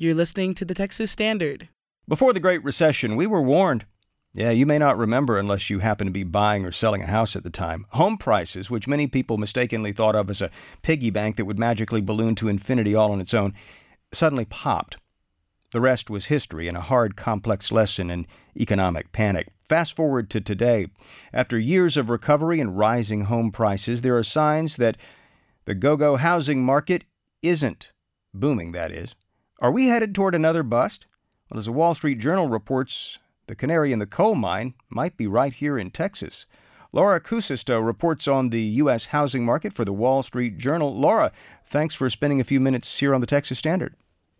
You're listening to the Texas Standard. Before the Great Recession, we were warned. Yeah, you may not remember unless you happen to be buying or selling a house at the time. Home prices, which many people mistakenly thought of as a piggy bank that would magically balloon to infinity all on its own, suddenly popped. The rest was history and a hard, complex lesson in economic panic. Fast forward to today. After years of recovery and rising home prices, there are signs that the go go housing market isn't booming, that is. Are we headed toward another bust? Well, as the Wall Street Journal reports, the canary in the coal mine might be right here in Texas. Laura Kuusisto reports on the U.S. housing market for the Wall Street Journal. Laura, thanks for spending a few minutes here on the Texas Standard.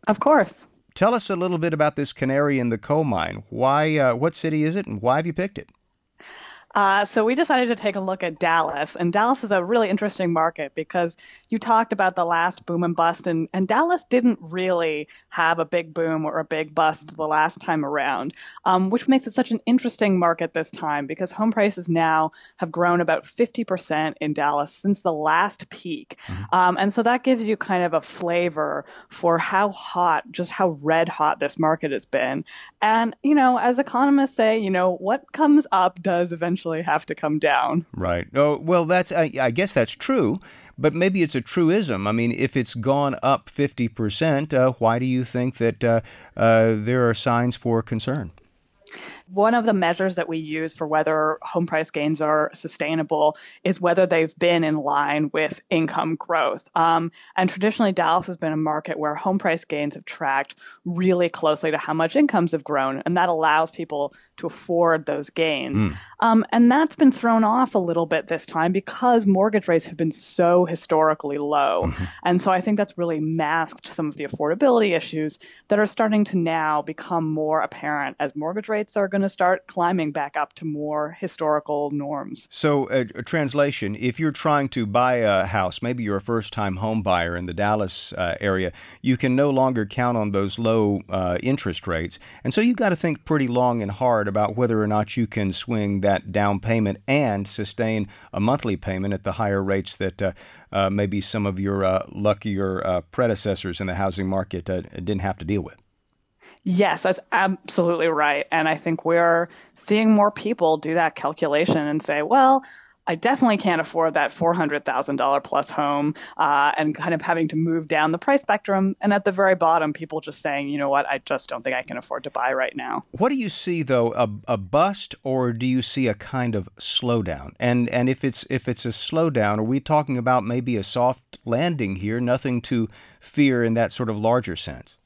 Of course. Tell us a little bit about this canary in the coal mine. Why? Uh, what city is it, and why have you picked it? Uh, so we decided to take a look at Dallas, and Dallas is a really interesting market because you talked about the last boom and bust, and, and Dallas didn't really have a big boom or a big bust the last time around, um, which makes it such an interesting market this time because home prices now have grown about 50% in Dallas since the last peak. Mm-hmm. Um, and so that gives you kind of a flavor for how hot, just how red hot this market has been. And, you know, as economists say, you know, what comes up does eventually eventually have to come down. Right. Oh, well, that's I, I guess that's true, but maybe it's a truism. I mean, if it's gone up 50%, uh, why do you think that uh, uh, there are signs for concern? One of the measures that we use for whether home price gains are sustainable is whether they've been in line with income growth. Um, and traditionally, Dallas has been a market where home price gains have tracked really closely to how much incomes have grown, and that allows people to afford those gains. Mm. Um, and that's been thrown off a little bit this time because mortgage rates have been so historically low. Mm-hmm. And so I think that's really masked some of the affordability issues that are starting to now become more apparent as mortgage rates are going going to start climbing back up to more historical norms. So, a, a, translation if you're trying to buy a house, maybe you're a first time home buyer in the Dallas uh, area, you can no longer count on those low uh, interest rates. And so, you've got to think pretty long and hard about whether or not you can swing that down payment and sustain a monthly payment at the higher rates that uh, uh maybe some of your uh, luckier uh, predecessors in the housing market didn't have to deal with. Yes, that's absolutely right. And I think we're seeing more people do that calculation and say, well, I definitely can't afford that $400,000 plus home uh, and kind of having to move down the price spectrum. And at the very bottom, people just saying, you know what, I just don't think I can afford to buy right now. What do you see though, a, a bust or do you see a kind of slowdown? And and if it's if it's a slowdown, are we talking about maybe a soft landing here, nothing to fear in that sort of larger sense?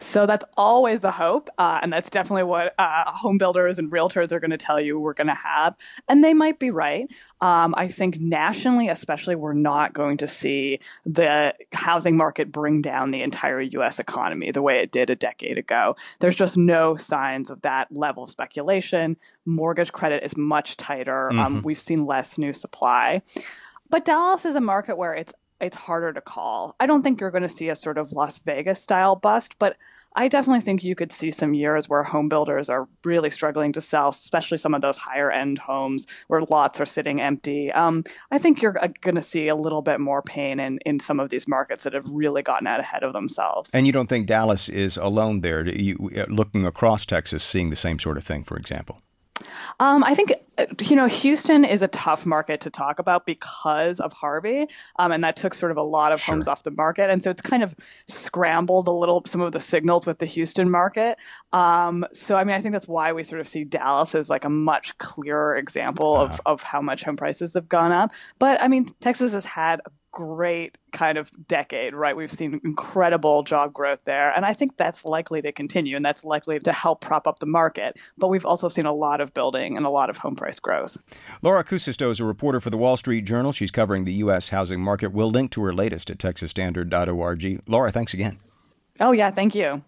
So that's always the hope. Uh, and that's definitely what uh, home builders and realtors are going to tell you we're going to have. And they might be right. Um, I think nationally, especially, we're not going to see the housing market bring down the entire US economy the way it did a decade ago. There's just no signs of that level of speculation. Mortgage credit is much tighter. Um, mm-hmm. Um, we've seen less new supply. But Dallas is a market where it's it's harder to call. I don't think you're going to see a sort of Las Vegas style bust, but I definitely think you could see some years where home builders are really struggling to sell, especially some of those higher end homes where lots are sitting empty. Um, I think you're uh, going to see a little bit more pain in, in some of these markets that have really gotten out ahead of themselves. And you don't think Dallas is alone there? You, uh, looking across Texas, seeing the same sort of thing, for example? Um, I think uh, you know Houston is a tough market to talk about because of Harvey, um, and that took sort of a lot of sure. homes off the market, and so it's kind of scrambled a little some of the signals with the Houston market. Um, so I mean, I think that's why we sort of see Dallas as like a much clearer example uh-huh. of of how much home prices have gone up. But I mean, Texas has had a great kind of decade, right? We've seen incredible job growth there. And I think that's likely to continue and that's likely to help prop up the market. But we've also seen a lot of building and a lot of home price growth. Laura Kuusisto is a reporter for the Wall Street Journal. She's covering the U.S. housing market. We'll link to her latest at texasstandard.org. Laura, thanks again. Oh, yeah. Thank you.